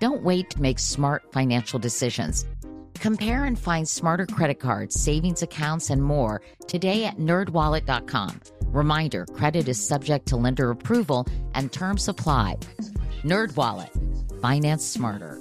Don't wait to make smart financial decisions. Compare and find smarter credit cards, savings accounts, and more today at nerdwallet.com. Reminder credit is subject to lender approval and terms apply. NerdWallet, finance smarter.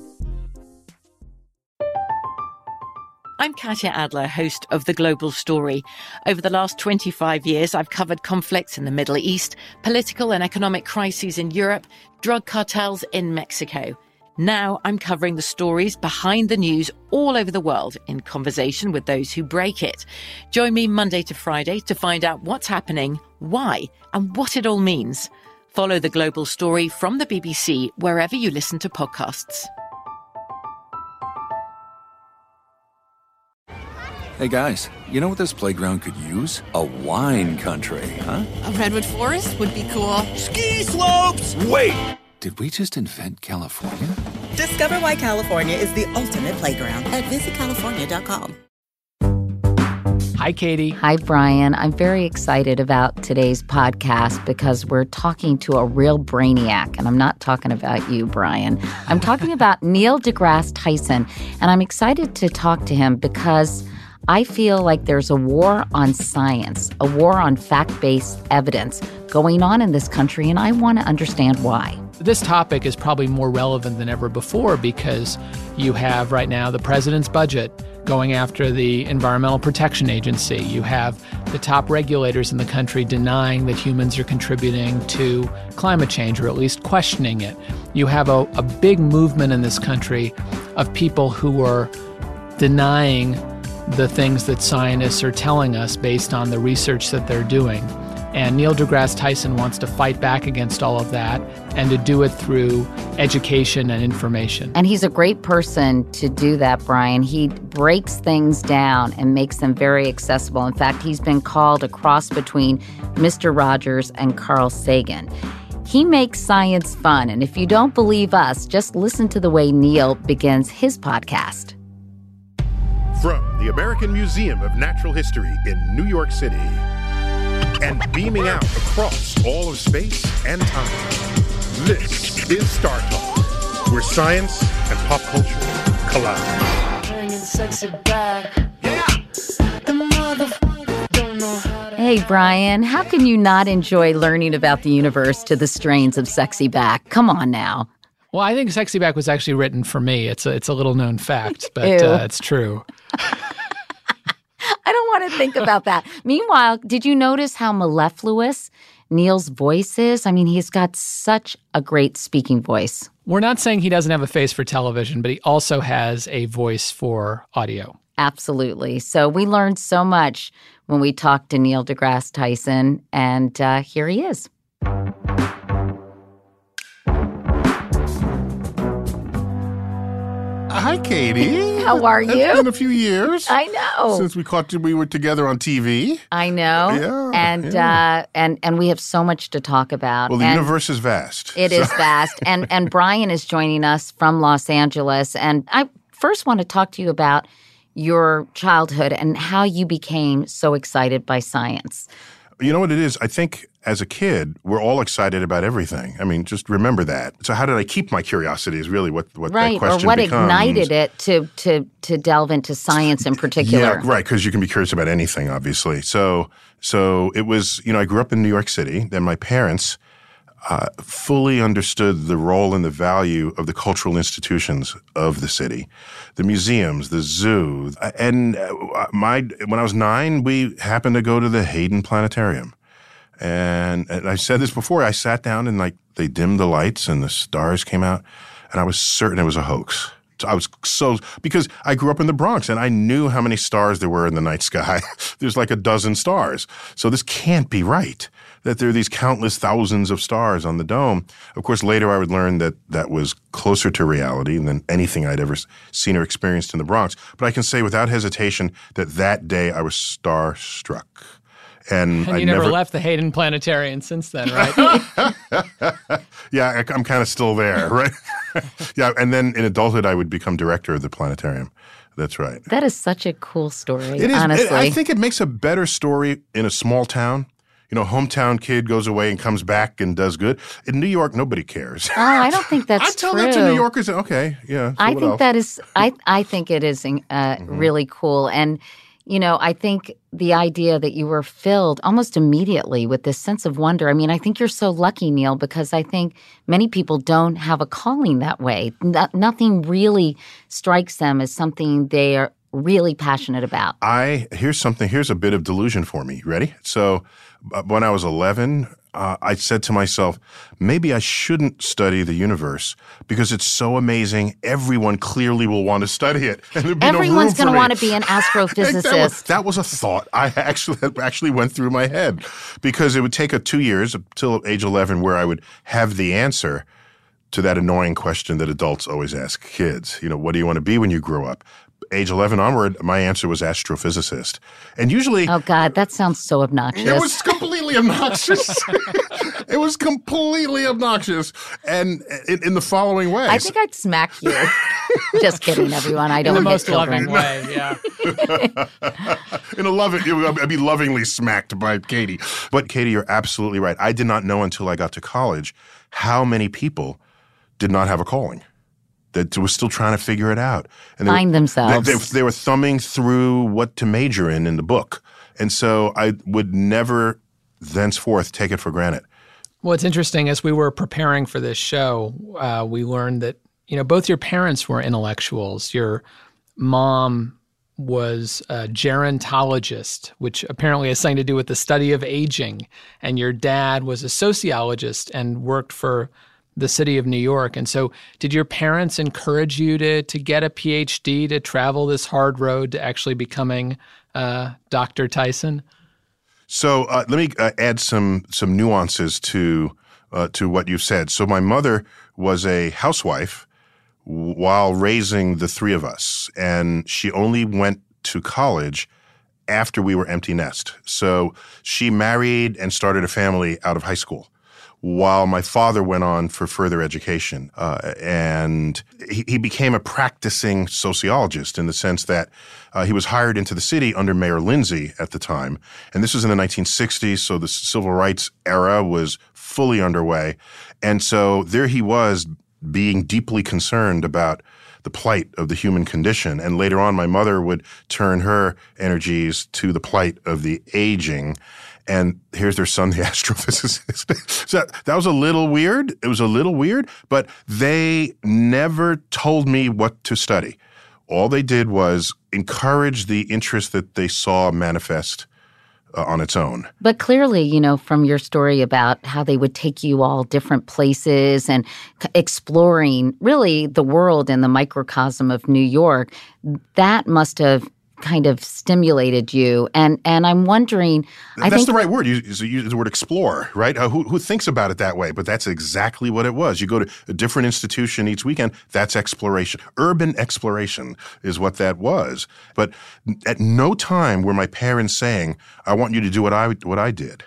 I'm Katya Adler, host of The Global Story. Over the last 25 years, I've covered conflicts in the Middle East, political and economic crises in Europe, drug cartels in Mexico. Now I'm covering the stories behind the news all over the world in conversation with those who break it. Join me Monday to Friday to find out what's happening, why, and what it all means. Follow the global story from the BBC wherever you listen to podcasts. Hey guys, you know what this playground could use? A wine country, huh? A redwood forest would be cool. Ski slopes! Wait! Did we just invent California? Discover why California is the ultimate playground at visitcalifornia.com. Hi, Katie. Hi, Brian. I'm very excited about today's podcast because we're talking to a real brainiac. And I'm not talking about you, Brian. I'm talking about Neil deGrasse Tyson. And I'm excited to talk to him because I feel like there's a war on science, a war on fact based evidence going on in this country, and I want to understand why. This topic is probably more relevant than ever before because you have right now the president's budget going after the Environmental Protection Agency. You have the top regulators in the country denying that humans are contributing to climate change, or at least questioning it. You have a, a big movement in this country of people who are denying the things that scientists are telling us based on the research that they're doing. And Neil deGrasse Tyson wants to fight back against all of that and to do it through education and information. And he's a great person to do that, Brian. He breaks things down and makes them very accessible. In fact, he's been called a cross between Mr. Rogers and Carl Sagan. He makes science fun. And if you don't believe us, just listen to the way Neil begins his podcast. From the American Museum of Natural History in New York City and beaming out across all of space and time, this is Star Talk, where science and pop culture collide. Hey, Brian, how can you not enjoy learning about the universe to the strains of Sexy Back? Come on now. Well, I think Sexy Back was actually written for me. It's a, it's a little known fact, but uh, it's true. Want to think about that. Meanwhile, did you notice how mellifluous Neil's voice is? I mean, he's got such a great speaking voice. We're not saying he doesn't have a face for television, but he also has a voice for audio. Absolutely. So we learned so much when we talked to Neil deGrasse Tyson, and uh, here he is. Hi, Katie. How are you? It's been a few years. I know. Since we caught you, we were together on TV. I know. Yeah, and yeah. Uh, and and we have so much to talk about. Well, the and universe is vast. It is vast. And and Brian is joining us from Los Angeles. And I first want to talk to you about your childhood and how you became so excited by science. You know what it is? I think as a kid, we're all excited about everything. I mean, just remember that. So, how did I keep my curiosity? Is really what what that Right. Or question what becomes. ignited it to to to delve into science in particular. Yeah, right. Because you can be curious about anything, obviously. So, so it was. You know, I grew up in New York City. Then my parents uh, fully understood the role and the value of the cultural institutions of the city, the museums, the zoo, and uh, my. When I was nine, we happened to go to the Hayden Planetarium. And, and I said this before. I sat down and like they dimmed the lights and the stars came out, and I was certain it was a hoax. I was so because I grew up in the Bronx and I knew how many stars there were in the night sky. There's like a dozen stars. So this can't be right that there are these countless thousands of stars on the dome. Of course, later I would learn that that was closer to reality than anything I'd ever seen or experienced in the Bronx. But I can say without hesitation that that day I was starstruck. And, and I you never, never, left the Hayden Planetarium since then, right? yeah, I'm kind of still there, right? yeah, and then in adulthood, I would become director of the planetarium. That's right. That is such a cool story. It is. Honestly, it, I think it makes a better story in a small town you know, hometown kid goes away and comes back and does good. In New York, nobody cares. Oh, I don't think that's I tell true. that to New Yorkers. Okay, yeah. So I think else? that is. I I think it is uh, mm-hmm. really cool, and you know, I think the idea that you were filled almost immediately with this sense of wonder. I mean, I think you're so lucky, Neil, because I think many people don't have a calling that way. No, nothing really strikes them as something they are really passionate about. I here's something. Here's a bit of delusion for me. Ready? So when I was 11, uh, I said to myself, maybe I shouldn't study the universe because it's so amazing. Everyone clearly will want to study it. Everyone's no going to want to be an astrophysicist. that, was, that, was, a thought I actually actually went through my head because it would take a two years until age 11 where I would have the answer to that annoying question that adults always ask kids. You know, what do you want to be when you grow up? Age 11 onward, my answer was astrophysicist. And usually. Oh, God, that sounds so obnoxious. It was completely obnoxious. it was completely obnoxious. And in, in, the following way. I think I'd smack you. Just kidding, everyone. I don't In the most loving way, yeah. in a loving, I'd be lovingly smacked by Katie. But Katie, you're absolutely right. I did not know until I got to college how many people did not have a calling that were still trying to figure it out. And Find were, themselves. They, they, they, were thumbing through what to major in in the book. And so I would never thenceforth take it for granted. Well, it's interesting. As we were preparing for this show, uh, we learned that, you know, both your parents were intellectuals. Your mom was a gerontologist, which apparently has something to do with the study of aging. And your dad was a sociologist and worked for the city of New York. And so, did your parents encourage you to to get a PhD to travel this hard road to actually becoming uh, Dr. Tyson? So uh, let me uh, add some some nuances to uh, to what you've said. So my mother was a housewife while raising the three of us, and she only went to college after we were empty nest. So she married and started a family out of high school while my father went on for further education. Uh, and he, he, became a practicing sociologist in the sense that uh, he was hired into the city under Mayor Lindsay at the time. And this was in the 1960s, so the civil rights era was fully underway. And so there he was being deeply concerned about the plight of the human condition. And later on, my mother would turn her energies to the plight of the aging and here's their son, the astrophysicist. so that was a little weird. It was a little weird, but they never told me what to study. All they did was encourage the interest that they saw manifest uh, on its own. But clearly, you know, from your story about how they would take you all different places and c- exploring really the world and the microcosm of New York, that must have kind of stimulated you. And and i'm wondering I that's the right word. You, you use the word explore right? Uh, who, who thinks about it that way? But that's exactly what it was. You go to a different institution each weekend that's exploration. Urban exploration is what that was. But at no time were my parents saying i want you to do what i what i did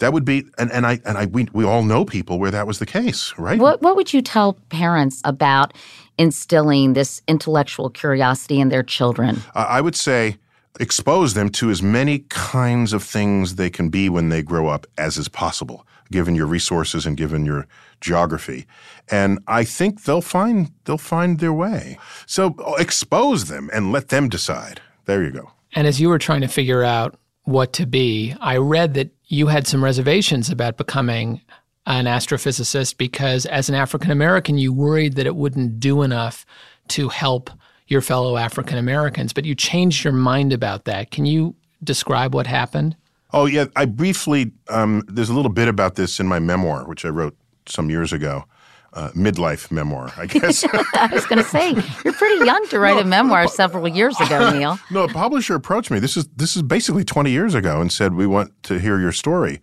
that would be and, and I and I we, we all know people where that was the case, right? What what would you tell parents about instilling this intellectual curiosity in their children? Uh, I would say expose them to as many kinds of things they can be when they grow up as is possible, given your resources and given your geography. And I think they'll find they'll find their way. So uh, expose them and let them decide. There you go. And as you were trying to figure out what to be, I read that you had some reservations about becoming an astrophysicist because as an African American, you worried that it wouldn't do enough to help your fellow African Americans, but you changed your mind about that. Can you describe what happened? Oh, yeah. I briefly, um, there's a little bit about this in my memoir, which I wrote some years ago. Uh, midlife memoir, I guess. I was going to say you're pretty young to write a memoir several years ago, Neil. no, a publisher approached me. This is this is basically 20 years ago, and said we want to hear your story.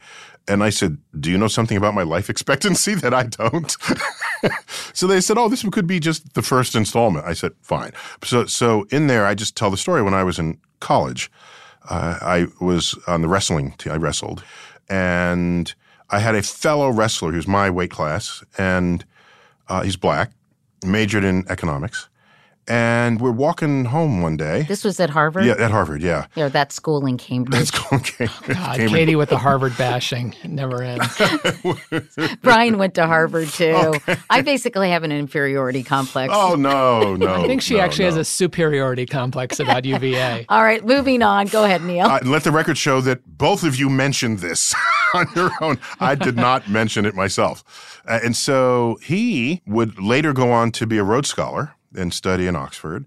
And I said, "Do you know something about my life expectancy that I don't?" so they said, "Oh, this could be just the first installment." I said, "Fine." So so in there, I just tell the story. When I was in college, uh, I was on the wrestling team. I wrestled, and I had a fellow wrestler who's my weight class, and uh, he's black, majored in economics. And we're walking home one day. This was at Harvard? Yeah, at Harvard, yeah. Or that school in Cambridge. That's cool. Cambridge. God, Katie with the Harvard bashing. It never ends. Brian went to Harvard too. Okay. I basically have an inferiority complex. Oh, no, no. I think she no, actually no. has a superiority complex about UVA. All right, moving on. Go ahead, Neil. Uh, let the record show that both of you mentioned this on your own. I did not mention it myself. Uh, and so he would later go on to be a Rhodes Scholar and study in Oxford.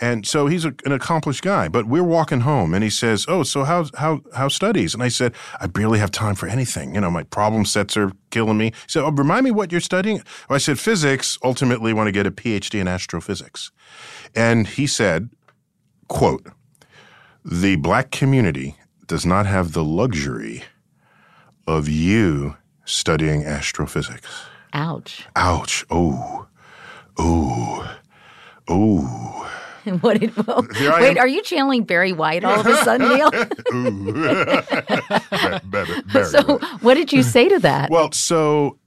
And so he's a, an accomplished guy. But we're walking home, and he says, "Oh, so how how how studies?" And I said, "I barely have time for anything. You know, my problem sets are killing me." He said, "Oh, remind me what you're studying." Well, I said, "Physics. Ultimately, want to get a PhD in astrophysics." And he said, "Quote: The black community does not have the luxury of you studying astrophysics." Ouch. Ouch. Oh. Oh. Oh. What did, well, I wait, am. are you channeling Barry White all of a sudden, Neil? Better, better. so, what did you say to that? Well, so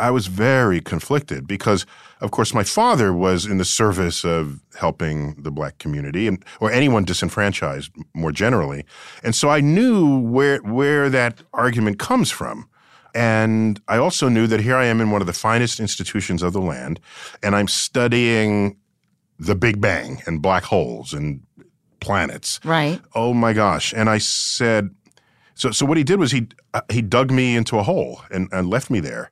I was very conflicted because, of course, my father was in the service of helping the black community and or anyone disenfranchised more generally, and so I knew where where that argument comes from. And I also knew that here I am in one of the finest institutions of the land, and I'm studying the Big Bang and black holes and planets. right. Oh my gosh! And I said, so so what he did was he uh, he dug me into a hole and, and left me there,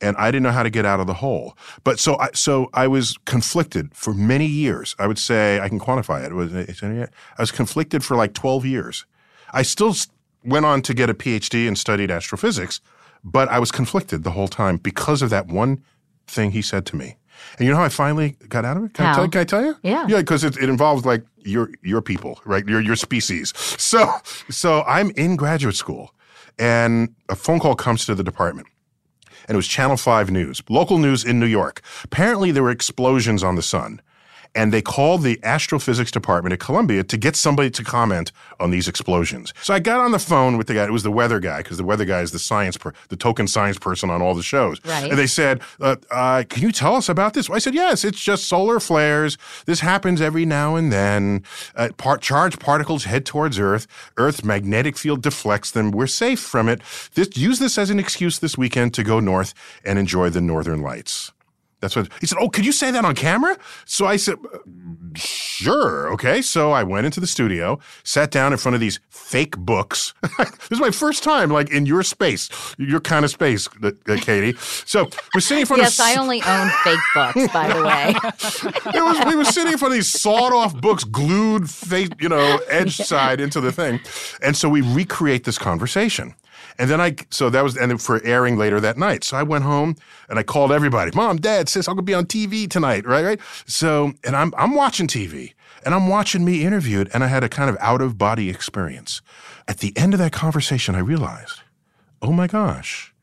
and I didn't know how to get out of the hole. But so I so I was conflicted for many years. I would say I can quantify it. it was I was conflicted for like twelve years. I still went on to get a PhD and studied astrophysics, but I was conflicted the whole time because of that one thing he said to me. And you know how I finally got out of it? Can, I, tell, can I tell you? Yeah. Yeah, because it, it involves like your your people, right? Your your species. So so I'm in graduate school, and a phone call comes to the department, and it was Channel Five News, local news in New York. Apparently, there were explosions on the sun, and they called the astrophysics department at Columbia to get somebody to comment on these explosions. So I got on the phone with the guy. It was the weather guy because the weather guy is the science, per, the token science person on all the shows. Right. And they said, uh, uh, "Can you tell us about this?" I said, "Yes, it's just solar flares. This happens every now and then. Uh, part, charged particles head towards Earth. Earth's magnetic field deflects them. We're safe from it. This, use this as an excuse this weekend to go north and enjoy the northern lights." That's what he said. Oh, could you say that on camera? So I said, "Uh, sure. Okay. So I went into the studio, sat down in front of these fake books. this is my first time, like in your space, your kind of space, uh, uh, Katie. So we're sitting in front Yes, of. Yes, I only own fake books, by the way. it was, we were sitting in front of these sawed-off books, glued, face, you know, edge side into the thing, and so we recreate this conversation. And then I, so that was, and then for airing later that night. So I went home and I called everybody, mom, dad, sis, I'm gonna be on TV tonight, right? Right. So, and I'm, I'm watching TV and I'm watching me interviewed and I had a kind of out of body experience. At the end of that conversation, I realized, oh my gosh,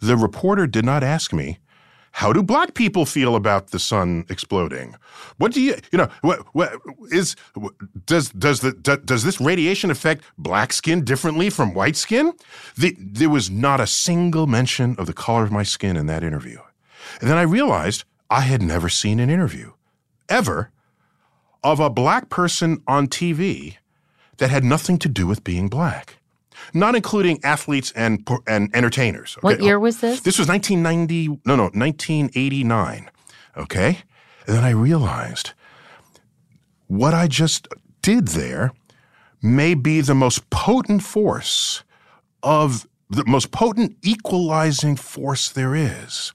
the reporter did not ask me, how do black people feel about the sun exploding? What do you, you know, what, what is, does, does the, do- does this radiation affect black skin differently from white skin? The, there was not a single mention of the color of my skin in that interview. And then I realized I had never seen an interview, ever, of a black person on TV that had nothing to do with being black. Not including athletes and and entertainers. What year oh, was this? This was 1990, no, no, 1989. Okay? And then I realized what I just did there may be the most potent force of the most potent equalizing force there is.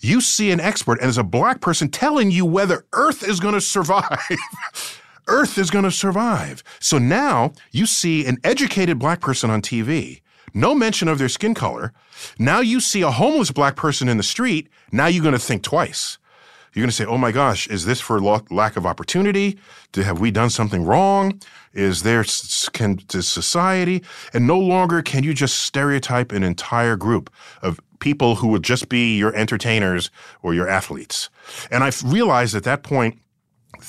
You see an expert, and as a black person telling you whether Earth is going to survive. Earth is going to survive. So now you see an educated black person on TV no mention of their skin color. Now you see a homeless black person in the street, now you're going to think twice. You're going to say, oh my gosh, is this for lo- lack of opportunity? Have we done something wrong? Is there can, society? And no longer can you just stereotype an entire group of people who would just be your entertainers or your athletes. And I've realized at that point,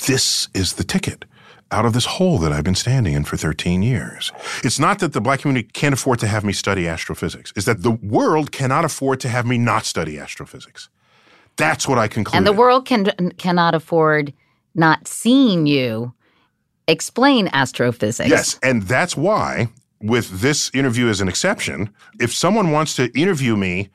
this is the ticket out of this hole that I've been standing in for 13 years. It's not that the black community can't afford to have me study astrophysics. It's that the world cannot afford to have me not study astrophysics. That's what I concluded. And the world can cannot afford not seeing you explain astrophysics. Yes, and that's why with this interview as an exception, if someone wants to interview me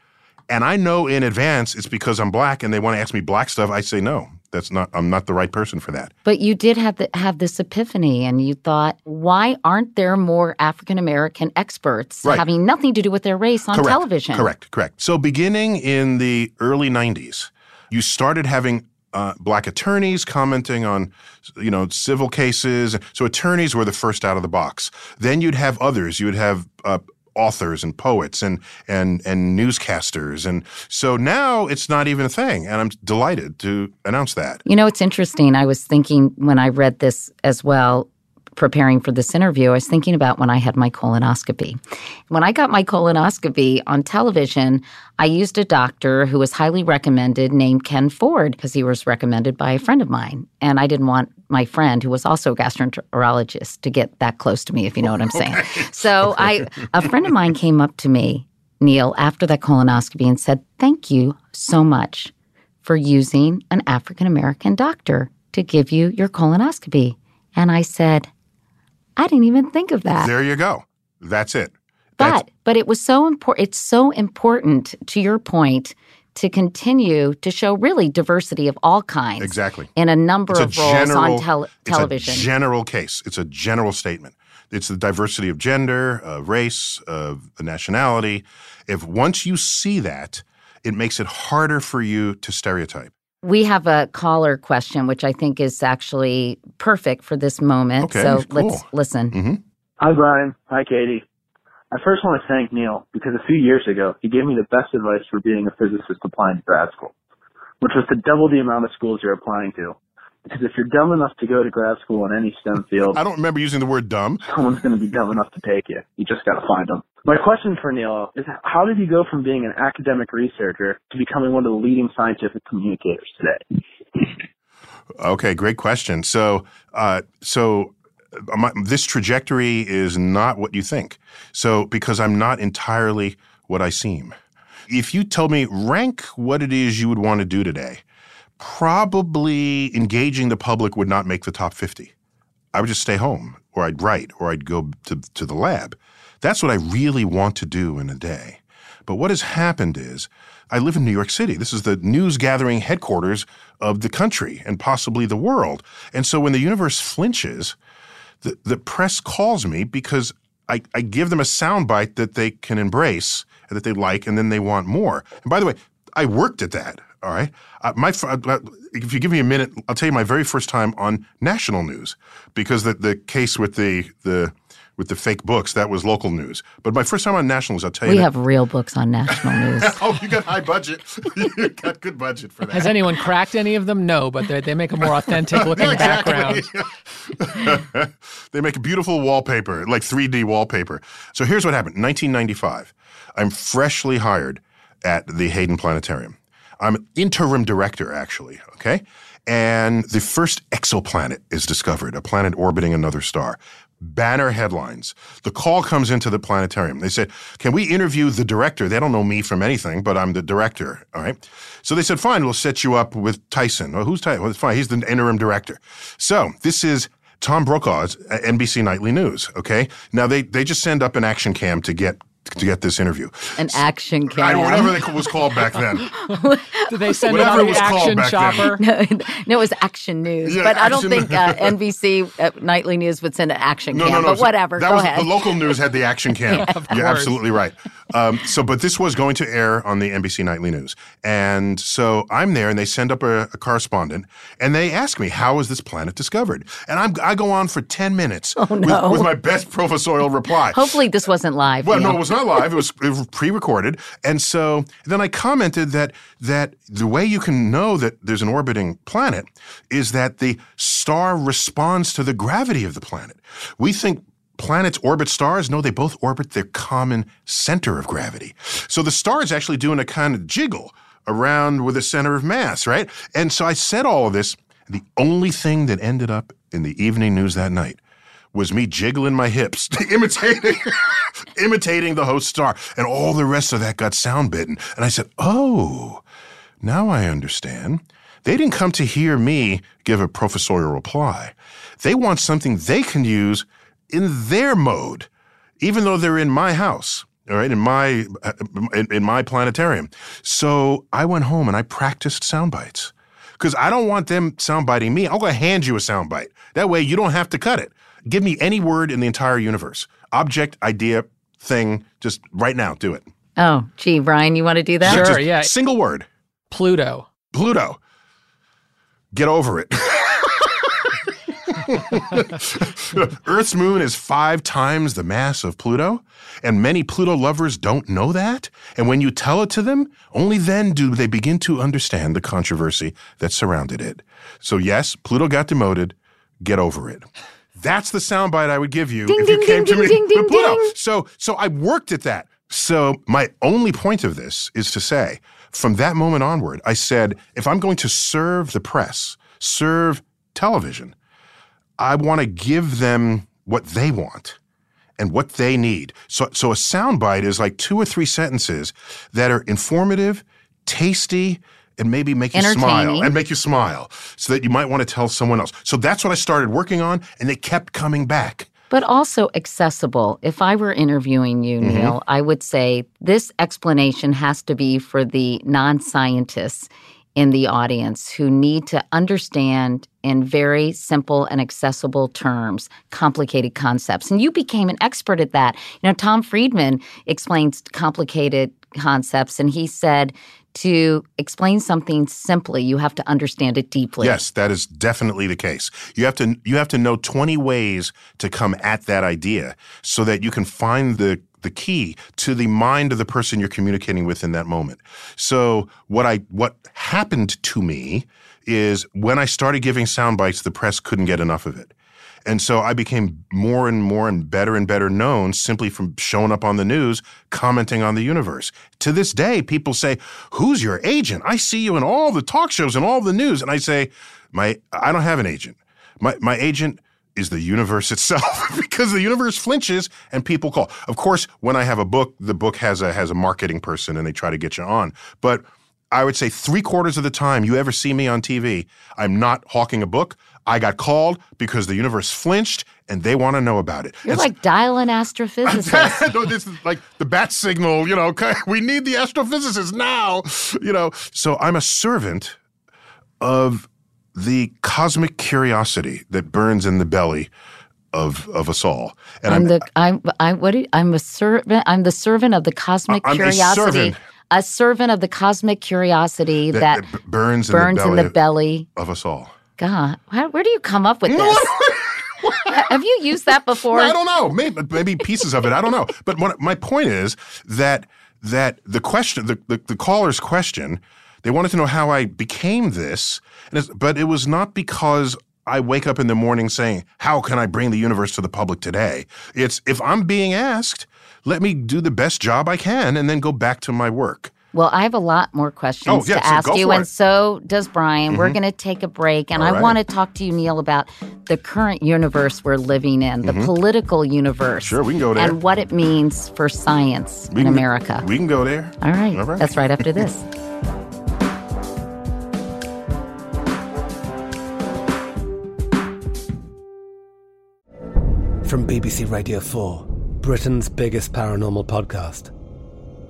and I know in advance it's because I'm black and they want to ask me black stuff, I say no. That's not I'm not the right person for that. But you did have the, have this epiphany and you thought, why aren't there more African American experts Right. having nothing to do with their race on correct, television? Correct, correct. So beginning in the early 90s, you started having uh, black attorneys commenting on, you know, civil cases. So attorneys were the first out of the box. Then you'd have others. You would have uh, authors and poets and and and newscasters. And so now it's not even a thing. And I'm delighted to announce that. You know, it's interesting. I was thinking when I read this as well, preparing for this interview, I was thinking about when I had my colonoscopy. When I got my colonoscopy on television, I used a doctor who was highly recommended named Ken Ford because he was recommended by a friend of mine. And I didn't want my friend, who was also a gastroenterologist, to get that close to me, if you know what I'm saying. So I, a friend of mine came up to me, Neil, after that colonoscopy and said, Thank you so much for using an African American doctor to give you your colonoscopy. And I said, I didn't even think of that. There you go. That's it. That's- but but it was so important it's so important to your point to continue to show really diversity of all kinds Exactly. in a number It's a of roles general, on tel- television. It's a general case. It's a general statement. It's the diversity of gender, of race, of nationality. If once you see that, it makes it harder for you to stereotype. We have a caller question which I think is actually perfect for this moment. Okay, so cool. let's listen. hmm Hi, Brian. Hi, Katie. I first want to thank Neil because a few years ago, he gave me the best advice for being a physicist applying to grad school, which was to double the amount of schools you're applying to. Because if you're dumb enough to go to grad school in any STEM field, I don't remember using the word dumb. someone's going to be dumb enough to take you. You just got to find them. My question for Neil is how did you go from being an academic researcher to becoming one of the leading scientific communicators today? Okay, great question. So, uh, so uh, my, this trajectory is not what you think. So, because I'm not entirely what I seem. If you told me rank what it is you would want to do today, probably engaging the public would not make the top 50. I would just stay home, or I'd write, or I'd go to, to the lab. That's what I really want to do in a day. But what has happened is I live in New York City. This is the news gathering headquarters of the country and possibly the world. And so when the universe flinches, the, the press calls me because I, I give them a soundbite that they can embrace and that they like, and then they want more. And by the way, I worked at that. All right. Uh, my, uh, if you give me a minute, I'll tell you my very first time on national news because the, the case with the, the, with the fake books, that was local news. But my first time on national news, I'll tell you We that- have real books on national news. oh, you got high budget. you got good budget for that. Has anyone cracked any of them? No, but they, they make a more authentic looking background. they make a beautiful wallpaper, like 3D wallpaper. So here's what happened. 1995, I'm freshly hired at the Hayden Planetarium. I'm interim director, actually, okay? And the first exoplanet is discovered, a planet orbiting another star. Banner headlines. The call comes into the planetarium. They said, Can we interview the director? They don't know me from anything, but I'm the director. All right. So they said, Fine, we'll set you up with Tyson. Well, who's Tyson? Well, fine. He's the interim director. So this is Tom Brokaw's uh, NBC Nightly News. Okay. Now they, they just send up an action cam to get to get this interview. An action I, cam. whatever it was called back then. Did they send Whatever it it on was the called action back then. chopper? no, it was Action News, Yeah, but I don't think uh, NBC uh, Nightly News would send an Action No, cam. no, no. But so whatever, That go was ahead. the local news had the action cam. of You're course. absolutely right. Um, so, but this was going to air on the NBC Nightly News, and so I'm there, and they send up a, a correspondent, and they ask me, "How was this planet discovered?" And I'm, I go on for ten minutes Oh, no. with, with my best professorial reply. Hopefully, this wasn't live. Well, Neil. no, it was not live. It was, it was pre-recorded, and so then I commented that that the way you can know that there's an orbiting planet is that the star responds to the gravity of the planet. We think planets orbit stars. No, they both orbit their common center of gravity. So the star is actually doing a kind of jiggle around with a center of mass, right? And so I said all of this. The only thing that ended up in the evening news that night was me jiggling my hips, imitating, imitating the host star, and all the rest of that got sound bitten. And I said, "Oh, now I understand." They didn't come to hear me give a professorial reply. They want something they can use in their mode, even though they're in my house. All right, in my uh, in, in my planetarium. So I went home and I practiced sound bites because I don't want them soundbiting me. I'm going to hand you a soundbite. That way, you don't have to cut it. Give me any word in the entire universe, object, idea, thing. Just right now, do it. Oh, gee, Brian, you want to do that? Sure, Just yeah. Single word. Pluto. Pluto. Get over it. Earth's moon is five times the mass of Pluto, and many Pluto lovers don't know that. And when you tell it to them, only then do they begin to understand the controversy that surrounded it. So, yes, Pluto got demoted. Get over it. That's the soundbite I would give you if you ding, came to ding, me ding, ding, with Pluto. ding. So, so I worked at that. So my only point of this is to say, from that moment onward, I said, if I'm going to serve the press, serve television, I want to give them what they want and what they need. So, so a soundbite is like two or three sentences that are informative, tasty, and maybe make you smile and make you smile so that you might want to tell someone else. So that's what I started working on, and they kept coming back. But also accessible. If I were interviewing you, Mm-hmm. Neil, I would say this explanation has to be for the non scientists in the audience who need to understand in very simple and accessible terms complicated concepts. And you became an expert at that. You know, Tom Friedman explains complicated concepts, and he said, to explain something simply, you have to understand it deeply. Yes, that is definitely the case. You have to you have to know 20 ways to come at that idea so that you can find the the key to the mind of the person you're communicating with in that moment. So what I what happened to me is when I started giving sound bites, the press couldn't get enough of it. And so I became more and more and better and better known simply from showing up on the news, commenting on the universe. To this day, people say, Who's your agent? I see you in all the talk shows and all the news. And I say, My I don't have an agent. My my agent is the universe itself because the universe flinches and people call. Of course, when I have a book, the book has a has a marketing person and they try to get you on. But I would say three quarters of the time you ever see me on TV, I'm not hawking a book. I got called because the universe flinched and they want to know about it. You're And like dialing astrophysicists. no, this is like the bat signal, you know, okay, we need the astrophysicist now, you know. So I'm a servant of the cosmic curiosity that burns in the belly of of us all. And I'm the I'm I what do you, I'm a servant I'm the servant of the cosmic I'm a curiosity. servant. A servant of the cosmic curiosity that, that, that burns, burns in, in the the belly belly. of us all. God, how, where do you come up with this? Have you used that before? I don't know. Maybe, maybe pieces of it. I don't know. But what, my point is that that the question, the, the, the caller's question, they wanted to know how I became this, and it's, but it was not because I wake up in the morning saying, "How can I bring the universe to the public today?" It's if I'm being asked, let me do the best job I can, and then go back to my work. Well, I have a lot more questions Oh, yeah, to so ask you, for and it. so does Brian. We're mm-hmm. going to take a break, and All I right. want to talk to you, Neil, about the current universe we're living in, the mm-hmm. political universe. Sure, we can go there. And what it means for science We in can- America. We can go there. All right. All right. That's right after this. From BBC Radio 4, Britain's biggest paranormal podcast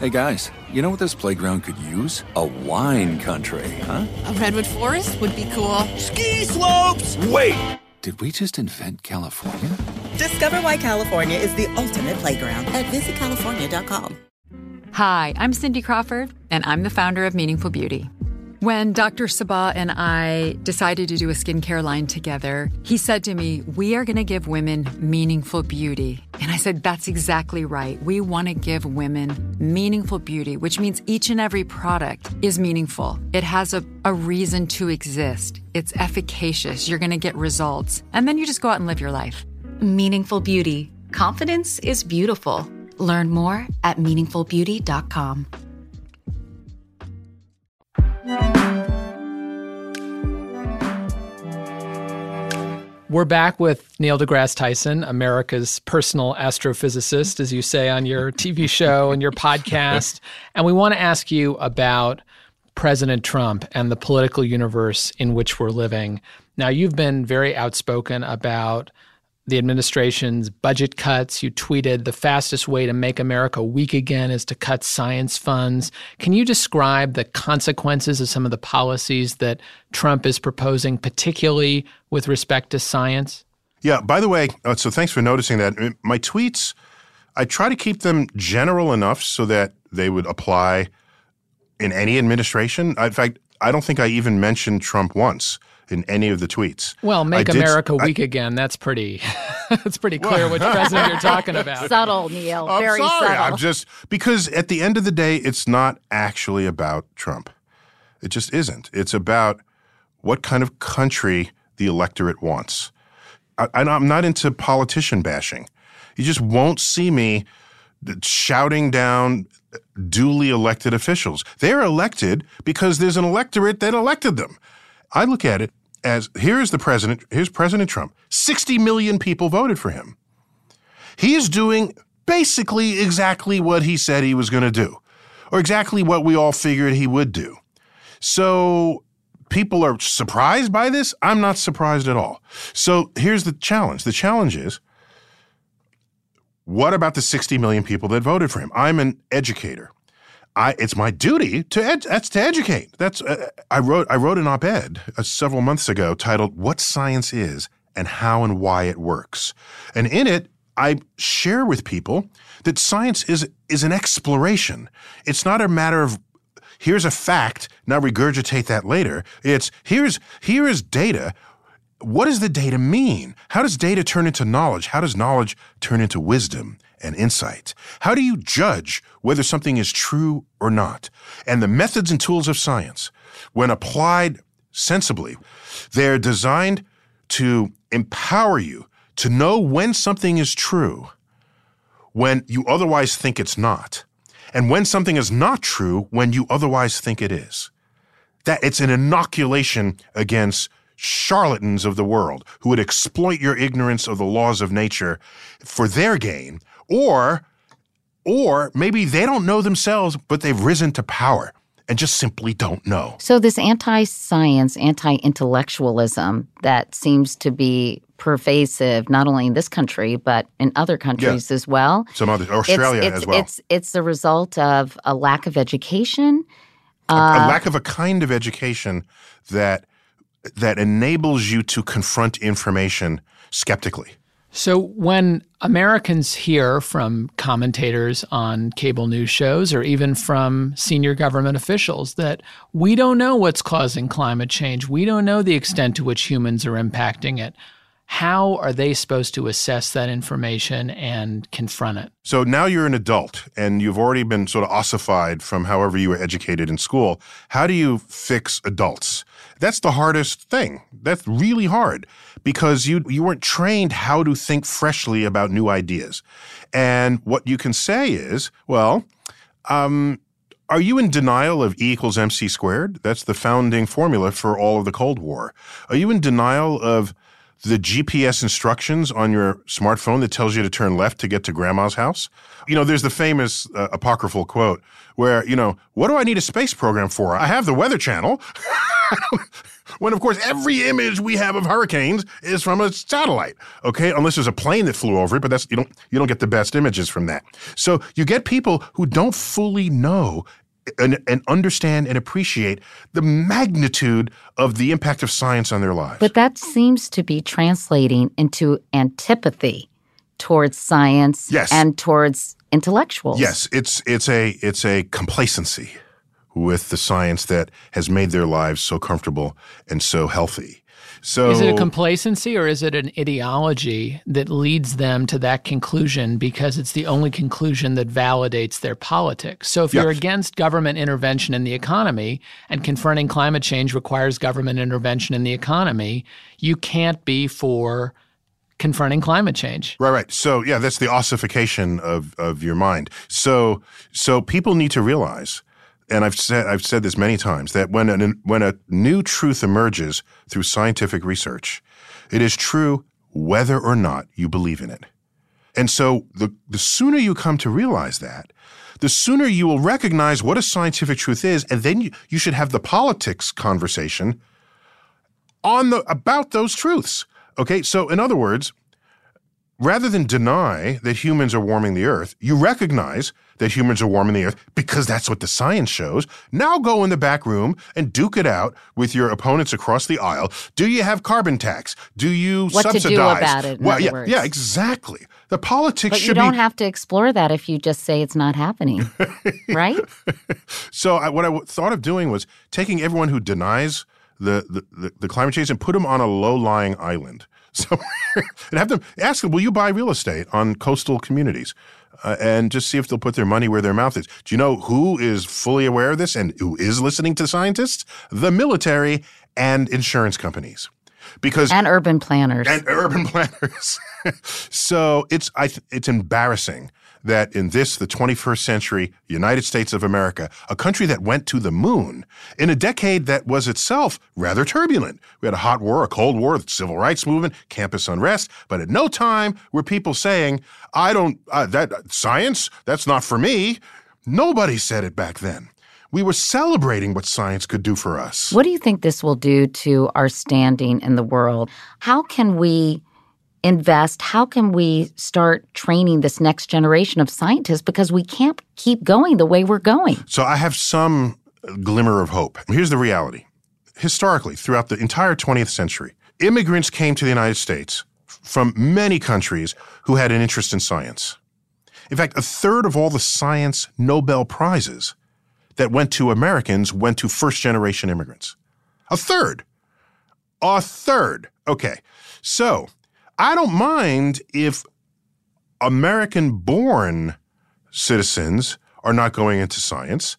Hey guys, you know what this playground could use? A wine country, huh? A redwood forest would be cool. Ski slopes! Wait! Did we just invent California? Discover why California is the ultimate playground at visitcalifornia.com. Hi, I'm Cindy Crawford, and I'm the founder of Meaningful Beauty. When Dr. Sebagh and I decided to do a skincare line together, he said to me, We are going to give women meaningful beauty. And I said, That's exactly right. We want to give women meaningful beauty, which means each and every product is meaningful. It has a, a reason to exist, it's efficacious. You're going to get results. And then you just go out and live your life. Meaningful Beauty. Confidence is beautiful. Learn more at meaningfulbeauty.com. We're back with Neil deGrasse Tyson, America's personal astrophysicist, as you say on your TV show and your podcast. And we want to ask you about President Trump and the political universe in which we're living. Now, you've been very outspoken about the administration's budget cuts. You tweeted the fastest way to make America weak again is to cut science funds. Can you describe the consequences of some of the policies that Trump is proposing, particularly with respect to science? Yeah, by the way, uh, so thanks for noticing that. My tweets, I try to keep them general enough so that they would apply in any administration. In fact, I don't think I even mentioned Trump once in any of the tweets. Well, make I America did, weak I, again. That's pretty. that's pretty clear which president you're talking about. Subtle, Neil. I'm Very sorry. subtle. I'm just because at the end of the day, it's not actually about Trump. It just isn't. It's about what kind of country the electorate wants. I, I'm not into politician bashing. You just won't see me shouting down duly elected officials. They're elected because there's an electorate that elected them. I look at it as here's the president, here's President Trump. 60 million people voted for him. He is doing basically exactly what he said he was going to do, or exactly what we all figured he would do. So people are surprised by this. I'm not surprised at all. So here's the challenge the challenge is what about the 60 million people that voted for him? I'm an educator. I, it's my duty to ed, that's to educate. That's uh, I wrote I wrote an op-ed uh, several months ago titled "What Science Is and How and Why It Works," and in it I share with people that science is is an exploration. It's not a matter of here's a fact now regurgitate that later. It's here's here is data. What does the data mean? How does data turn into knowledge? How does knowledge turn into wisdom? And insight. How do you judge whether something is true or not? And the methods and tools of science, when applied sensibly, they're designed to empower you to know when something is true, when you otherwise think it's not, and when something is not true when you otherwise think it is. That it's an inoculation against charlatans of the world who would exploit your ignorance of the laws of nature for their gain or or maybe they don't know themselves but they've risen to power and just simply don't know. So this anti-science, anti-intellectualism that seems to be pervasive not only in this country but in other countries Yeah. as well. Some other Australia it's, it's, as well. It's it's the result of a lack of education. a, a uh, lack of a kind of education that that enables you to confront information skeptically. So when Americans hear from commentators on cable news shows or even from senior government officials that we don't know what's causing climate change, we don't know the extent to which humans are impacting it, how are they supposed to assess that information and confront it? So now you're an adult and you've already been sort of ossified from however you were educated in school. How do you fix adults? That's the hardest thing. That's really hard because you you weren't trained how to think freshly about new ideas. And what you can say is, well, um, are you in denial of E equals MC squared? That's the founding formula for all of the Cold War. Are you in denial of the GPS instructions on your smartphone that tells you to turn left to get to grandma's house. You know, there's the famous uh, apocryphal quote where, you know, what do I need a space program for? I have the Weather Channel. when of course every image we have of hurricanes is from a satellite okay unless there's a plane that flew over it but that's you don't you don't get the best images from that so you get people who don't fully know and, and, understand and appreciate the magnitude of the impact of science on their lives. But that seems to be translating into antipathy towards science yes. and towards intellectuals. Yes, it's it's a it's a complacency with the science that has made their lives so comfortable and so healthy. So is it a complacency or is it an ideology that leads them to that conclusion because it's the only conclusion that validates their politics? So if yeah. you're against government intervention in the economy and confronting climate change requires government intervention in the economy, you can't be for confronting climate change. Right, right. So yeah, that's the ossification of of your mind. So so people need to realize and I've said I've said this many times that when a, when a new truth emerges through scientific research, it is true whether or not you believe in it. And so the the sooner you come to realize that, the sooner you will recognize what a scientific truth is, and then you, you should have the politics conversation on the about those truths. Okay, so in other words, rather than deny that humans are warming the earth, you recognize that humans are warming the earth because that's what the science shows. Now go in the back room and duke it out with your opponents across the aisle. Do you have carbon tax? Do you what subsidize? to do about it? well, yeah, words. yeah, exactly. The politics but should you don't be. have to explore that if you just say it's not happening, right? so I, what I w- thought of doing was taking everyone who denies the, the, the, the climate change and put them on a low-lying island. So and have them ask them, will you buy real estate on coastal communities? Uh, and just see if they'll put their money where their mouth is. Do you know who is fully aware of this and who is listening to scientists? The military and insurance companies. Because and urban planners and urban planners. so it's I th- it's embarrassing that in this, the 21st century United States of America, a country that went to the moon in a decade that was itself rather turbulent. We had a hot war, a cold war, the civil rights movement, campus unrest, but at no time were people saying, I don't, uh, that science, that's not for me. Nobody said it back then. We were celebrating what science could do for us. What do you think this will do to our standing in the world? How can we invest? How can we start training this next generation of scientists? Because we can't keep going the way we're going. So I have some glimmer of hope. Here's the reality. Historically, throughout the entire 20th century, immigrants came to the United States from many countries who had an interest in science. In fact, a third of all the science Nobel Prizes that went to Americans went to first generation immigrants. A third. A third. Okay. So I don't mind if American born citizens are not going into science.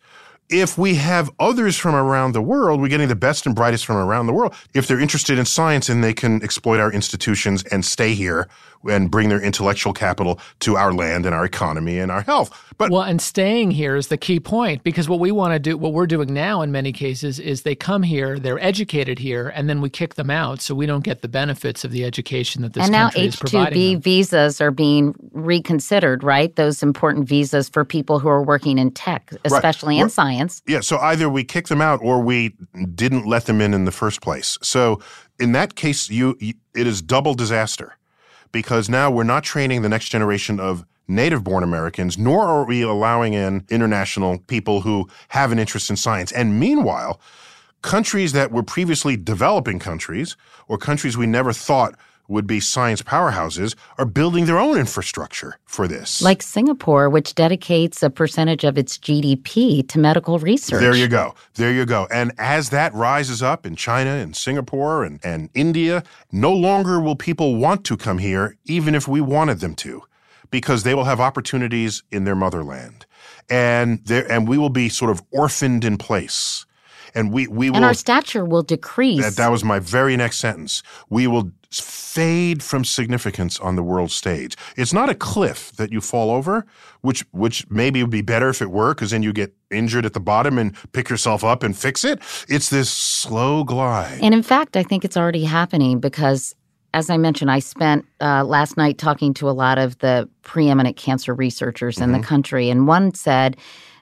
If we have others from around the world, we're getting the best and brightest from around the world. If they're interested in science and they can exploit our institutions and stay here and bring their intellectual capital to our land and our economy and our health. But well, and staying here is the key point because what we want to do, what we're doing now in many cases, is they come here, they're educated here, and then we kick them out, so we don't get the benefits of the education that this and now country is providing. H-2B visas are being reconsidered, right? Those important visas for people who are working in tech, especially right. in science. Yeah, so either we kick them out or we didn't let them in in the first place. So in that case, you, you it is double disaster because now we're not training the next generation of native born Americans, nor are we allowing in international people who have an interest in science. And meanwhile, countries that were previously developing countries or countries we never thought would be science powerhouses are building their own infrastructure for this. Like Singapore, which dedicates a percentage of its GDP to medical research. There you go. There you go. And as that rises up in China and Singapore and, and India, no longer will people want to come here, even if we wanted them to, because they will have opportunities in their motherland. And there and we will be sort of orphaned in place. And we, we will And our stature will decrease. that, that was my very next sentence. We will fade from significance on the world stage. It's not a cliff that you fall over, which which maybe would be better if it were, because then you get injured at the bottom and pick yourself up and fix it. It's this slow glide. And in fact, I think it's already happening because as I mentioned, I spent uh, last night talking to a lot of the preeminent cancer researchers in Mm-hmm. the country, and one said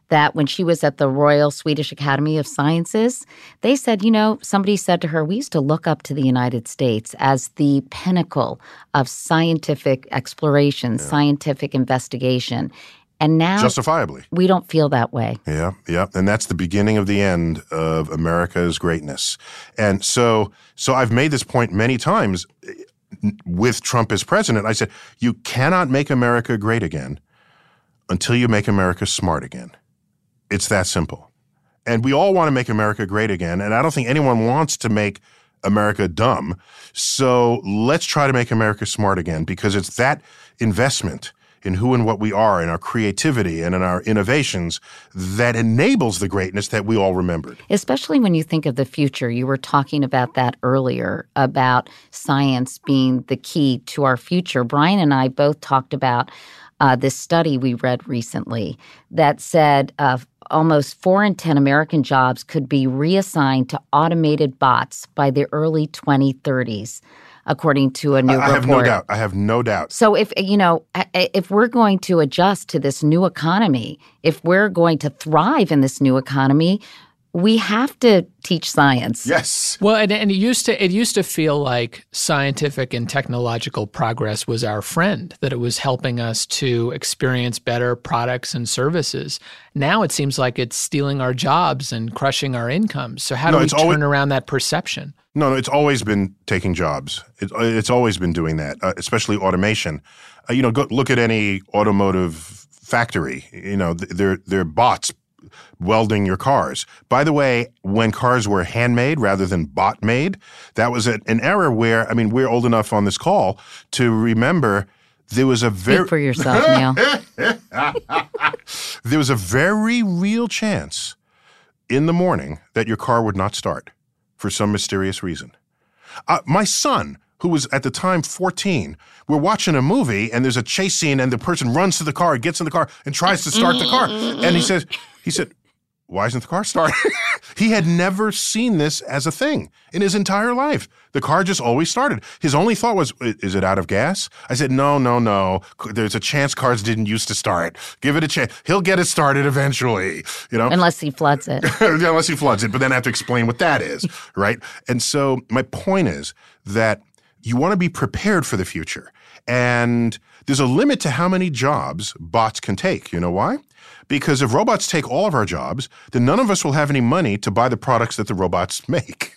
that when she was at the Royal Swedish Academy of Sciences, they said, you know, somebody said to her, we used to look up to the United States as the pinnacle of scientific exploration, scientific investigation. And now Justifiably. we don't feel that way. Yeah, yeah, and that's the beginning of the end of America's greatness. And so, so I've made this point many times eh, with Trump as president. I said, you cannot make America great again until you make America smart again. It's that simple. And we all want to make America great again, and I don't think anyone wants to make America dumb. So let's try to make America smart again because it's that investment in who and what we are, in our creativity and in our innovations that enables the greatness that we all remembered. especially when you think of the future. You were talking about that earlier about science being the key to our future. Brian and I both talked about uh, this study we read recently that said uh, almost four in 10 American jobs could be reassigned to automated bots by the early 2030s, according to a new I, I report. have no doubt. I have no doubt. So if you know if we're going to adjust to this new economy, if we're going to thrive in this new economy, we have to teach science. Yes. Well, and, and it used to it used to feel like scientific and technological progress was our friend, that it was helping us to experience better products and services. Now it seems like it's stealing our jobs and crushing our incomes. So how No, do we it's turn always- around that perception? No, no, it's always been taking jobs. It, it's always been doing that, uh, especially automation. Uh, you know, go, look at any automotive factory. You know, they're they're bots welding your cars. By the way, when cars were handmade rather than bot made, that was an era where I mean, we're old enough on this call to remember there was a very Speak for yourself, Neil. there was a very real chance in the morning that your car would not start for some mysterious reason. Uh, my son, who was at the time 14, we're watching a movie and there's a chase scene and the person runs to the car, gets in the car, and tries to start the car. Mm-hmm, mm-hmm, and he mm-hmm. says, he said, why isn't the car starting? he had never seen this as a thing in his entire life. The car just always started. His only thought was, is it out of gas? I said, no, no, no. There's a chance cars didn't used to start. Give it a chance. He'll get it started eventually, you know? Unless he floods it. Unless he floods it, but then I have to explain what that is, right? And so my point is that you want to be prepared for the future. And there's a limit to how many jobs bots can take. You know why? Because if robots take all of our jobs, then none of us will have any money to buy the products that the robots make.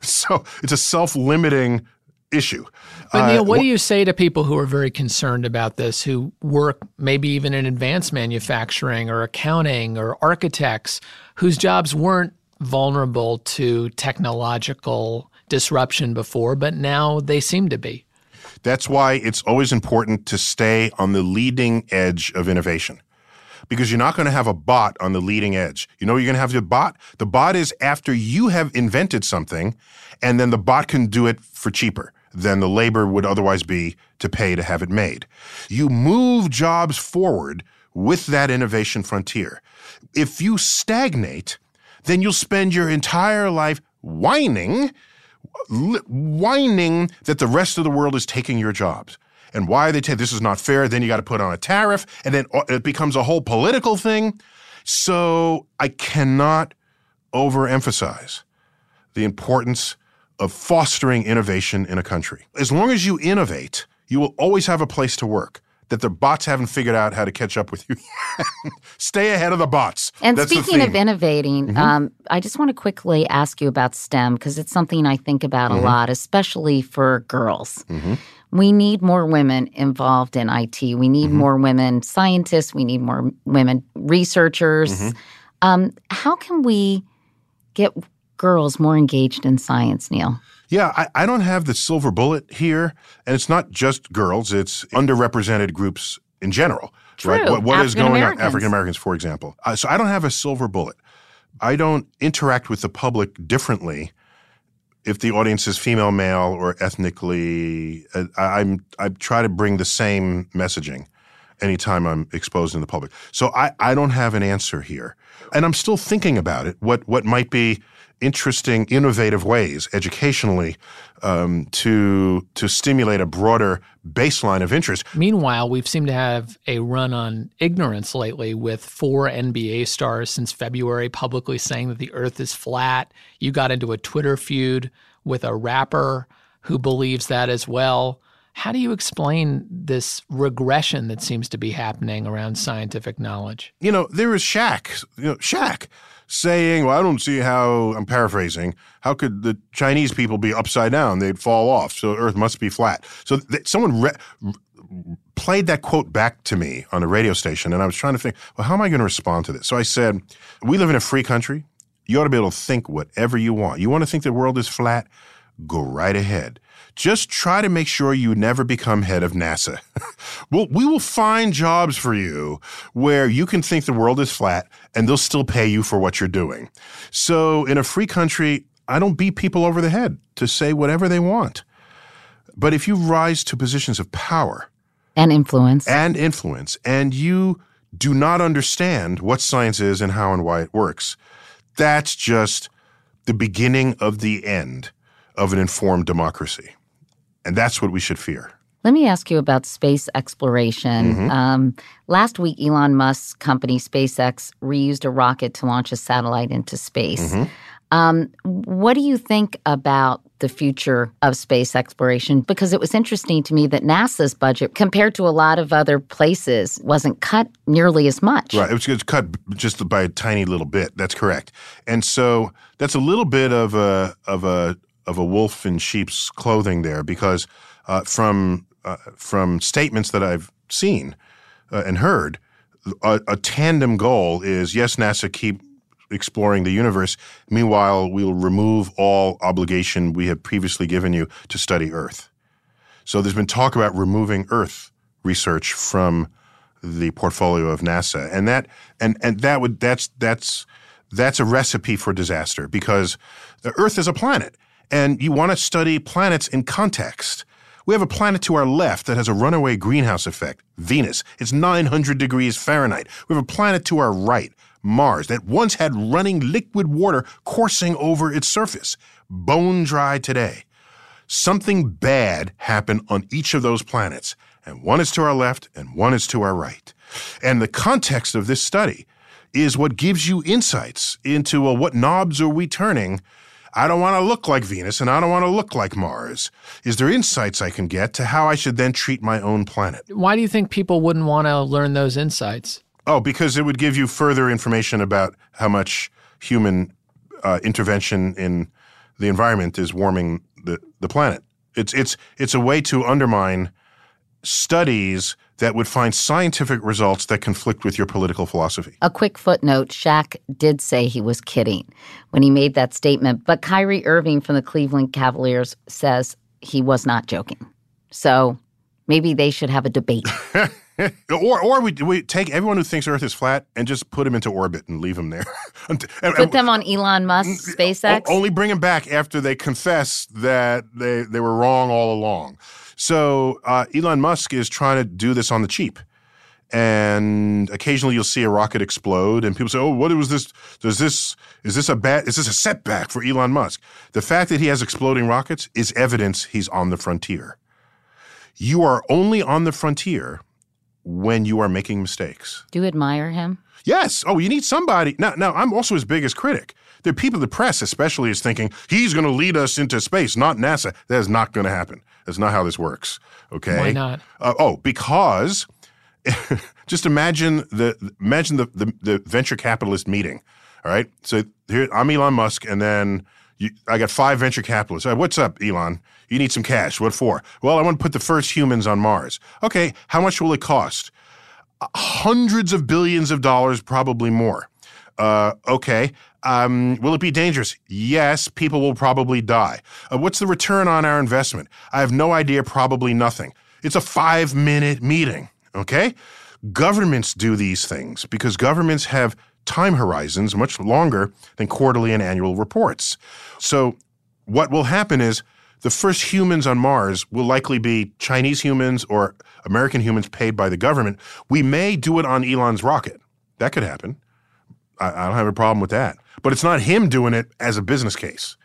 so it's a self limiting issue. But Uh, Neil, what do you say to people who are very concerned about this, who work maybe even in advanced manufacturing or accounting or architects, whose jobs weren't vulnerable to technological disruption before, but now they seem to be? That's why it's always important to stay on the leading edge of innovation. Because you're not going to have a bot on the leading edge. You know, you're going to have the bot. The bot is after you have invented something, and then the bot can do it for cheaper than the labor would otherwise be to pay to have it made. You move jobs forward with that innovation frontier. If you stagnate, then you'll spend your entire life whining whining that the rest of the world is taking your jobs. And why they take this is not fair. Then you got to put on a tariff, and then uh, it becomes a whole political thing. So I cannot overemphasize the importance of fostering innovation in a country. As long as you innovate, you will always have a place to work. That the bots haven't figured out how to catch up with you. Stay ahead of the bots. And That's the speaking of theme. innovating, Mhm. um, I just want to quickly ask you about STEM because it's something I think about Mhm. a lot, especially for girls. Mhm. We need more women involved in IT. We need Mm-hmm. more women scientists. We need more women researchers. Mhm. Um, how can we get girls more engaged in science, Neil? Yeah, I, I don't have the silver bullet here, and it's not just girls; it's underrepresented groups in general. Right? True. What, what is going on? African Americans, for example. Uh, so I don't have a silver bullet. I don't interact with the public differently if the audience is female, male, or ethnically. Uh, I, I'm I try to bring the same messaging anytime I'm exposed in the public. So I, I don't have an answer here, and I'm still thinking about it. What what might be interesting, innovative ways educationally um, to to stimulate a broader baseline of interest. Meanwhile, we've seemed to have a run on ignorance lately with four NBA stars since February publicly saying that the earth is flat. You got into a Twitter feud with a rapper who believes that as well. How do you explain this regression that seems to be happening around scientific knowledge? You know, there is Shaq, you know, Shaq saying, well, I don't see how, I'm paraphrasing, how could the Chinese people be upside down? They'd fall off. So Earth must be flat. So th- someone re- played that quote back to me on a radio station, and I was trying to think, well, how am I going to respond to this? So I said, we live in a free country. You ought to be able to think whatever you want. You want to think the world is flat? Go right ahead. Just try to make sure you never become head of NASA. well, we will find jobs for you where you can think the world is flat and they'll still pay you for what you're doing. So in a free country, I don't beat people over the head to say whatever they want. But if you rise to positions of power and influence and influence and you do not understand what science is and how and why it works, that's just the beginning of the end of an informed democracy. And that's what we should fear. Let me ask you about space exploration. Mm-hmm. Um, last week, Elon Musk's company, SpaceX, reused a rocket to launch a satellite into space. Mm-hmm. Um, what do you think about the future of space exploration? Because it was interesting to me that NASA's budget, compared to a lot of other places, wasn't cut nearly as much. Right. It was, it was cut just by a tiny little bit. That's correct. And so that's a little bit of a of a of a wolf in sheep's clothing there, because uh, from uh, from statements that I've seen uh, and heard, a, a tandem goal is yes, NASA keep exploring the universe. Meanwhile, we'll remove all obligation we have previously given you to study Earth. So there's been talk about removing Earth research from the portfolio of NASA, and that and and that would that's that's that's a recipe for disaster because the Earth is a planet, and you want to study planets in context. We have a planet to our left that has a runaway greenhouse effect, Venus. It's 900 degrees Fahrenheit. We have a planet to our right, Mars, that once had running liquid water coursing over its surface, bone dry today. Something bad happened on each of those planets, and one is to our left and one is to our right. And the context of this study is what gives you insights into well, what knobs are we turning I don't want to look like Venus and I don't want to look like Mars. Is there insights I can get to how I should then treat my own planet? Why do you think people wouldn't want to learn those insights? Oh, because it would give you further information about how much human uh, intervention in the environment is warming the, the planet. It's, it's, it's a way to undermine studies that would find scientific results that conflict with your political philosophy. A quick footnote Shaq did say he was kidding when he made that statement, but Kyrie Irving from the Cleveland Cavaliers says he was not joking. So maybe they should have a debate. or or we, we take everyone who thinks Earth is flat and just put them into orbit and leave them there. and, put them on Elon Musk's SpaceX? Only bring them back after they confess that they, they were wrong all along. So uh, Elon Musk is trying to do this on the cheap. And occasionally you'll see a rocket explode, and people say, "Oh, what was this? Does this is this a bad? Is this a setback for Elon Musk?" The fact that he has exploding rockets is evidence he's on the frontier. You are only on the frontier when you are making mistakes. Do you admire him? Yes. Oh, you need somebody. Now, now I'm also his biggest critic. The people, the press especially, is thinking he's going to lead us into space, not NASA. That is not going to happen. That's not how this works. Okay. Why not? Uh, oh, because just imagine the imagine the, the, the venture capitalist meeting. All right. So here I'm Elon Musk, and then you, I got five venture capitalists. Right, What's up, Elon? You need some cash. What for? Well, I want to put the first humans on Mars. Okay. How much will it cost? Hundreds of billions of dollars, probably more. Uh, okay. Um, will it be dangerous? Yes, people will probably die. Uh, what's the return on our investment? I have no idea, probably nothing. It's a five minute meeting, okay? Governments do these things because governments have time horizons much longer than quarterly and annual reports. So, what will happen is the first humans on Mars will likely be Chinese humans or American humans paid by the government. We may do it on Elon's rocket. That could happen. I, I don't have a problem with that. but it's not him doing it as a business case.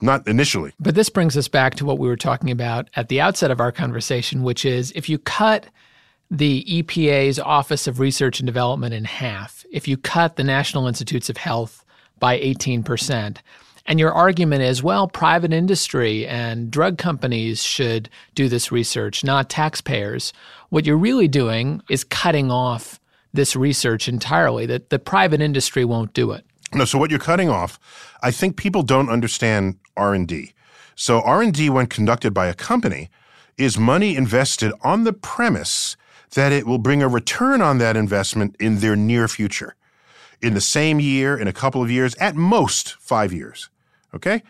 Not initially. But this brings us back to what we were talking about at the outset of our conversation, which is if you cut the EPA's Office of Research and Development in half, if you cut the National Institutes of Health by 18%, and your argument is, well, private industry and drug companies should do this research, not taxpayers. What you're really doing is cutting off this research entirely, that the private industry won't do it. No, so what you're cutting off, I think people don't understand R&D. So R&D when conducted by a company is money invested on the premise that it will bring a return on that investment in their near future. In the same year, in a couple of years, at most 5 years. Okay?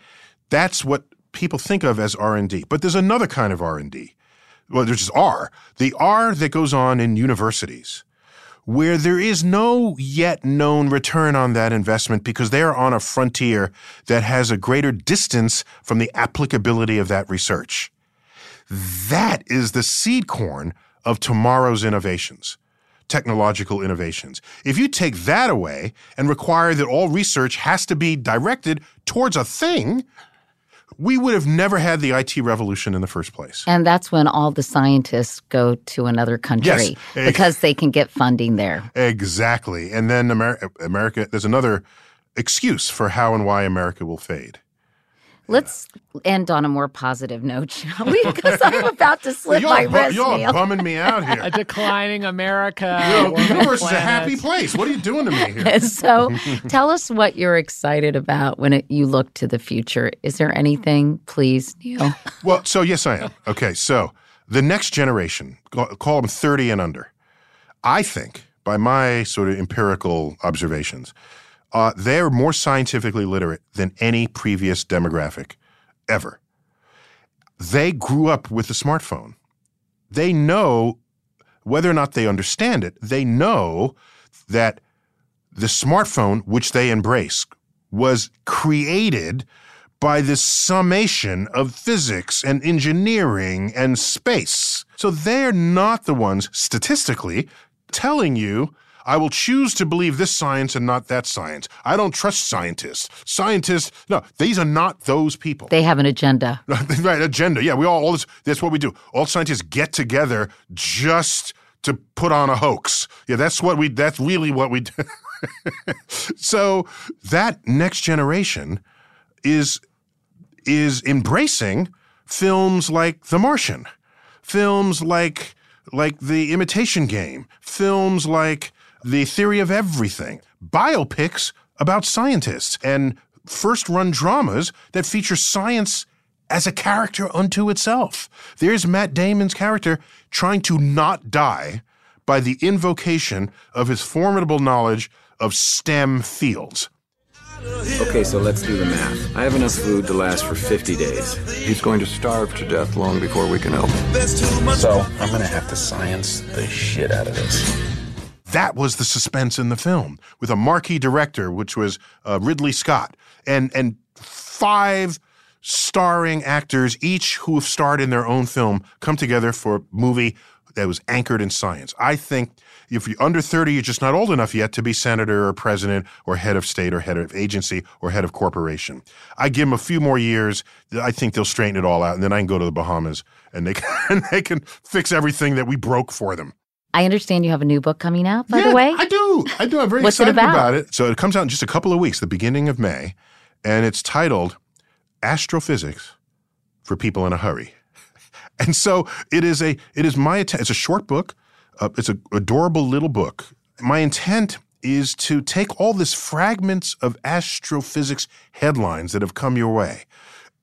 That's what people think of as R&D. But there's another kind of R&D. Well, there's just R. The R that goes on in universities where there is no yet known return on that investment because they are on a frontier that has a greater distance from the applicability of that research. That is the seed corn of tomorrow's innovations technological innovations. If you take that away and require that all research has to be directed towards a thing, we would have never had the IT revolution in the first place. And that's when all the scientists go to another country Yes. because they can get funding there. Exactly. And then America, America, there's another excuse for how and why America will fade. Let's end on a more positive note, shall we? Because I'm about to slip Y'all my bu- wrist, y'all Neil. bumming me out here. A declining America. You know, the universe is a happy place. What are you doing to me here? so tell us what you're excited about when it, you look to the future. Is there anything, please, Neil? Well, so yes, I am. Okay, so the next generation, call call them 30 and under, I think, by my sort of empirical observations, uh, they're more scientifically literate than any previous demographic ever. They grew up with the smartphone. They know whether or not they understand it, they know that the smartphone, which they embrace, was created by this summation of physics and engineering and space. So they're not the ones statistically telling you, I will choose to believe this science and not that science. I don't trust scientists. Scientists, no, these are not those people. They have an agenda. right, agenda. Yeah, we all, all this, that's what we do. All scientists get together just to put on a hoax. Yeah, that's what we, that's really what we do. so that next generation is is embracing films like The Martian, films like like The Imitation Game, films like The Theory of Everything, biopics about scientists and first-run dramas that feature science as a character unto itself. There's Matt Damon's character trying to not die by the invocation of his formidable knowledge of STEM fields. Okay, so let's do the math. I have enough food to last for 50 days. He's going to starve to death long before we can help him. So, I'm gonna have to science the shit out of this. That was the suspense in the film with a marquee director, which was uh, Ridley Scott, and and five starring actors, each who have starred in their own film, come together for a movie that was anchored in science. I think if you're under 30, you're just not old enough yet to be senator or president or head of state or head of agency or head of corporation. I give them a few more years. I think they'll straighten it all out, and then I can go to the Bahamas and they can, and they can fix everything that we broke for them. I understand you have a new book coming out, by Yeah, the way. I do. I do. I'm very What's it excited about? it. So it comes out in just a couple of weeks, the beginning of May, and it's titled Astrophysics for People in a Hurry. And so it is a it is my intent. It's a short book. Uh, it's an adorable little book. My intent is to take all this fragments of astrophysics headlines that have come your way.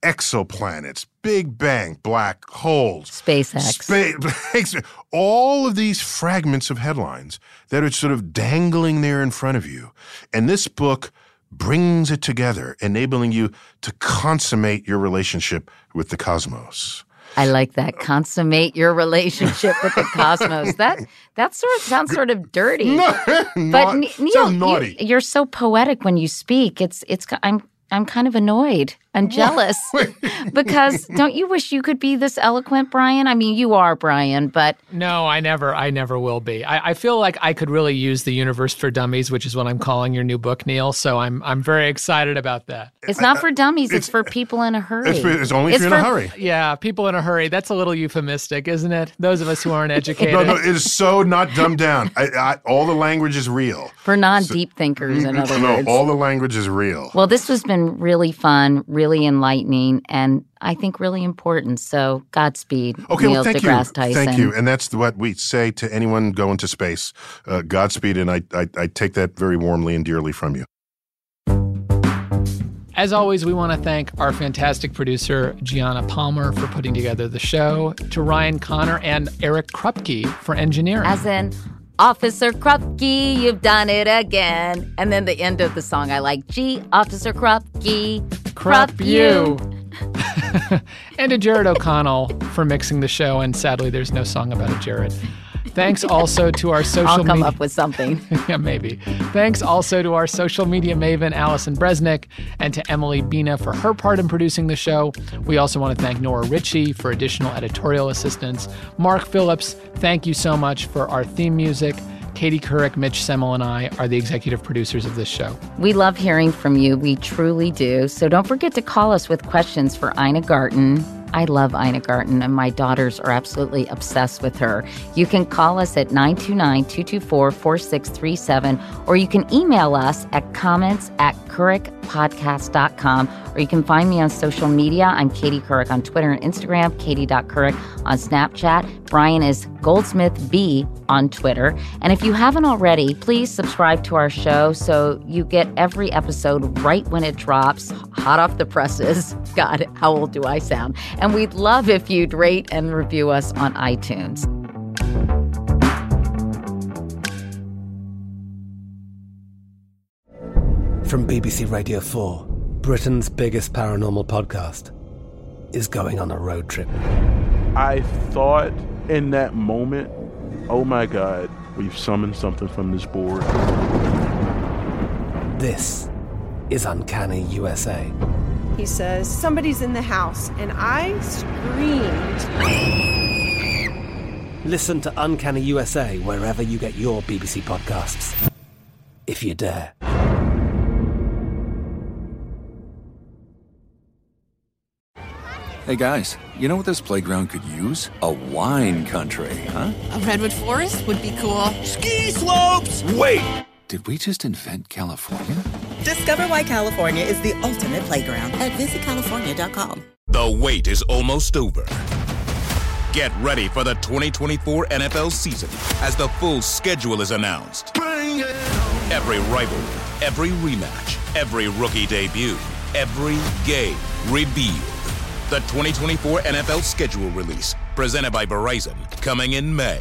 Exoplanets, Big Bang, black holes, SpaceX. Space, all of these fragments of headlines that are sort of dangling there in front of you. And this book brings it together, enabling you to consummate your relationship with the cosmos. I like that. Consummate your relationship with the cosmos. That that sort of sounds sort of dirty. but Not- Neil, you- you're so poetic when you speak. It's it's. I'm I'm kind of annoyed. And jealous because don't you wish you could be this eloquent, Brian? I mean, you are, Brian, but No, I never I never will be. I, I feel like I could really use the universe for dummies, which is what I'm calling your new book, Neil. So I'm I'm very excited about that. it's not for dummies. It's, for people in a hurry. It's, it's only if It's you're in a hurry. Yeah, people in a hurry. That's a little euphemistic, isn't it? Those of us who aren't educated. No, no, it is so not dumbed down. I, I, all the language is real. For non-deep thinkers, in other no, words. all the language is real. Well, this has been really fun, really enlightening, and I think really important. So, Godspeed, Okay, Neil well, thank deGrasse you, Tyson. thank you, and that's what we say to anyone going to space. Uh, Godspeed, and I, I, I take that very warmly and dearly from you. As always, we want to thank our fantastic producer, Gianna Palmer, for putting together the show, to Ryan Connor and Eric Krupke for engineering. As in, Officer Krupke, you've done it again. And then the end of the song, I like, gee, Officer Krupke, Krupp you. and to Jared O'Connell for mixing the show. And sadly, there's no song about it, Jared. Thanks also to our social I'll come media. up with something. yeah, maybe. Thanks also to our social media maven, Allison Bresnick, and to Emily Bina for her part in producing the show. We also want to thank Nora Ritchie for additional editorial assistance. Mark Phillips, thank you so much for our theme music. Katie Couric, Mitch Semmel, and I are the executive producers of this show. We love hearing from you. We truly do. So don't forget to call us with questions for Ina Garten. I love Ina Garten, and my daughters are absolutely obsessed with her. You can call us at 929 224 4637, or you can email us at comments at couricpodcast.com, or you can find me on social media. I'm Katie Couric on Twitter and Instagram, katie.couric on Snapchat. Brian is Goldsmith B on Twitter. And if you haven't already, please subscribe to our show so you get every episode right when it drops, hot off the presses. God, how old do I sound? And we'd love if you'd rate and review us on iTunes. From BBC Radio 4, Britain's biggest paranormal podcast is going on a road trip. I thought in that moment, oh my God, we've summoned something from this board. This is Uncanny USA. He says, Somebody's in the house. And I screamed. Listen to Uncanny USA wherever you get your BBC podcasts, if you dare. Hey guys, you know what this playground could use? A wine country, huh? A redwood forest would be cool. Ski slopes! Wait! Did we just invent California? Discover why California is the ultimate playground at visitcalifornia.com. The wait is almost over. Get ready for the 2024 NFL season as the full schedule is announced. Every rivalry, every rematch, every rookie debut, every game revealed. The 2024 NFL schedule release, presented by Verizon, coming in May.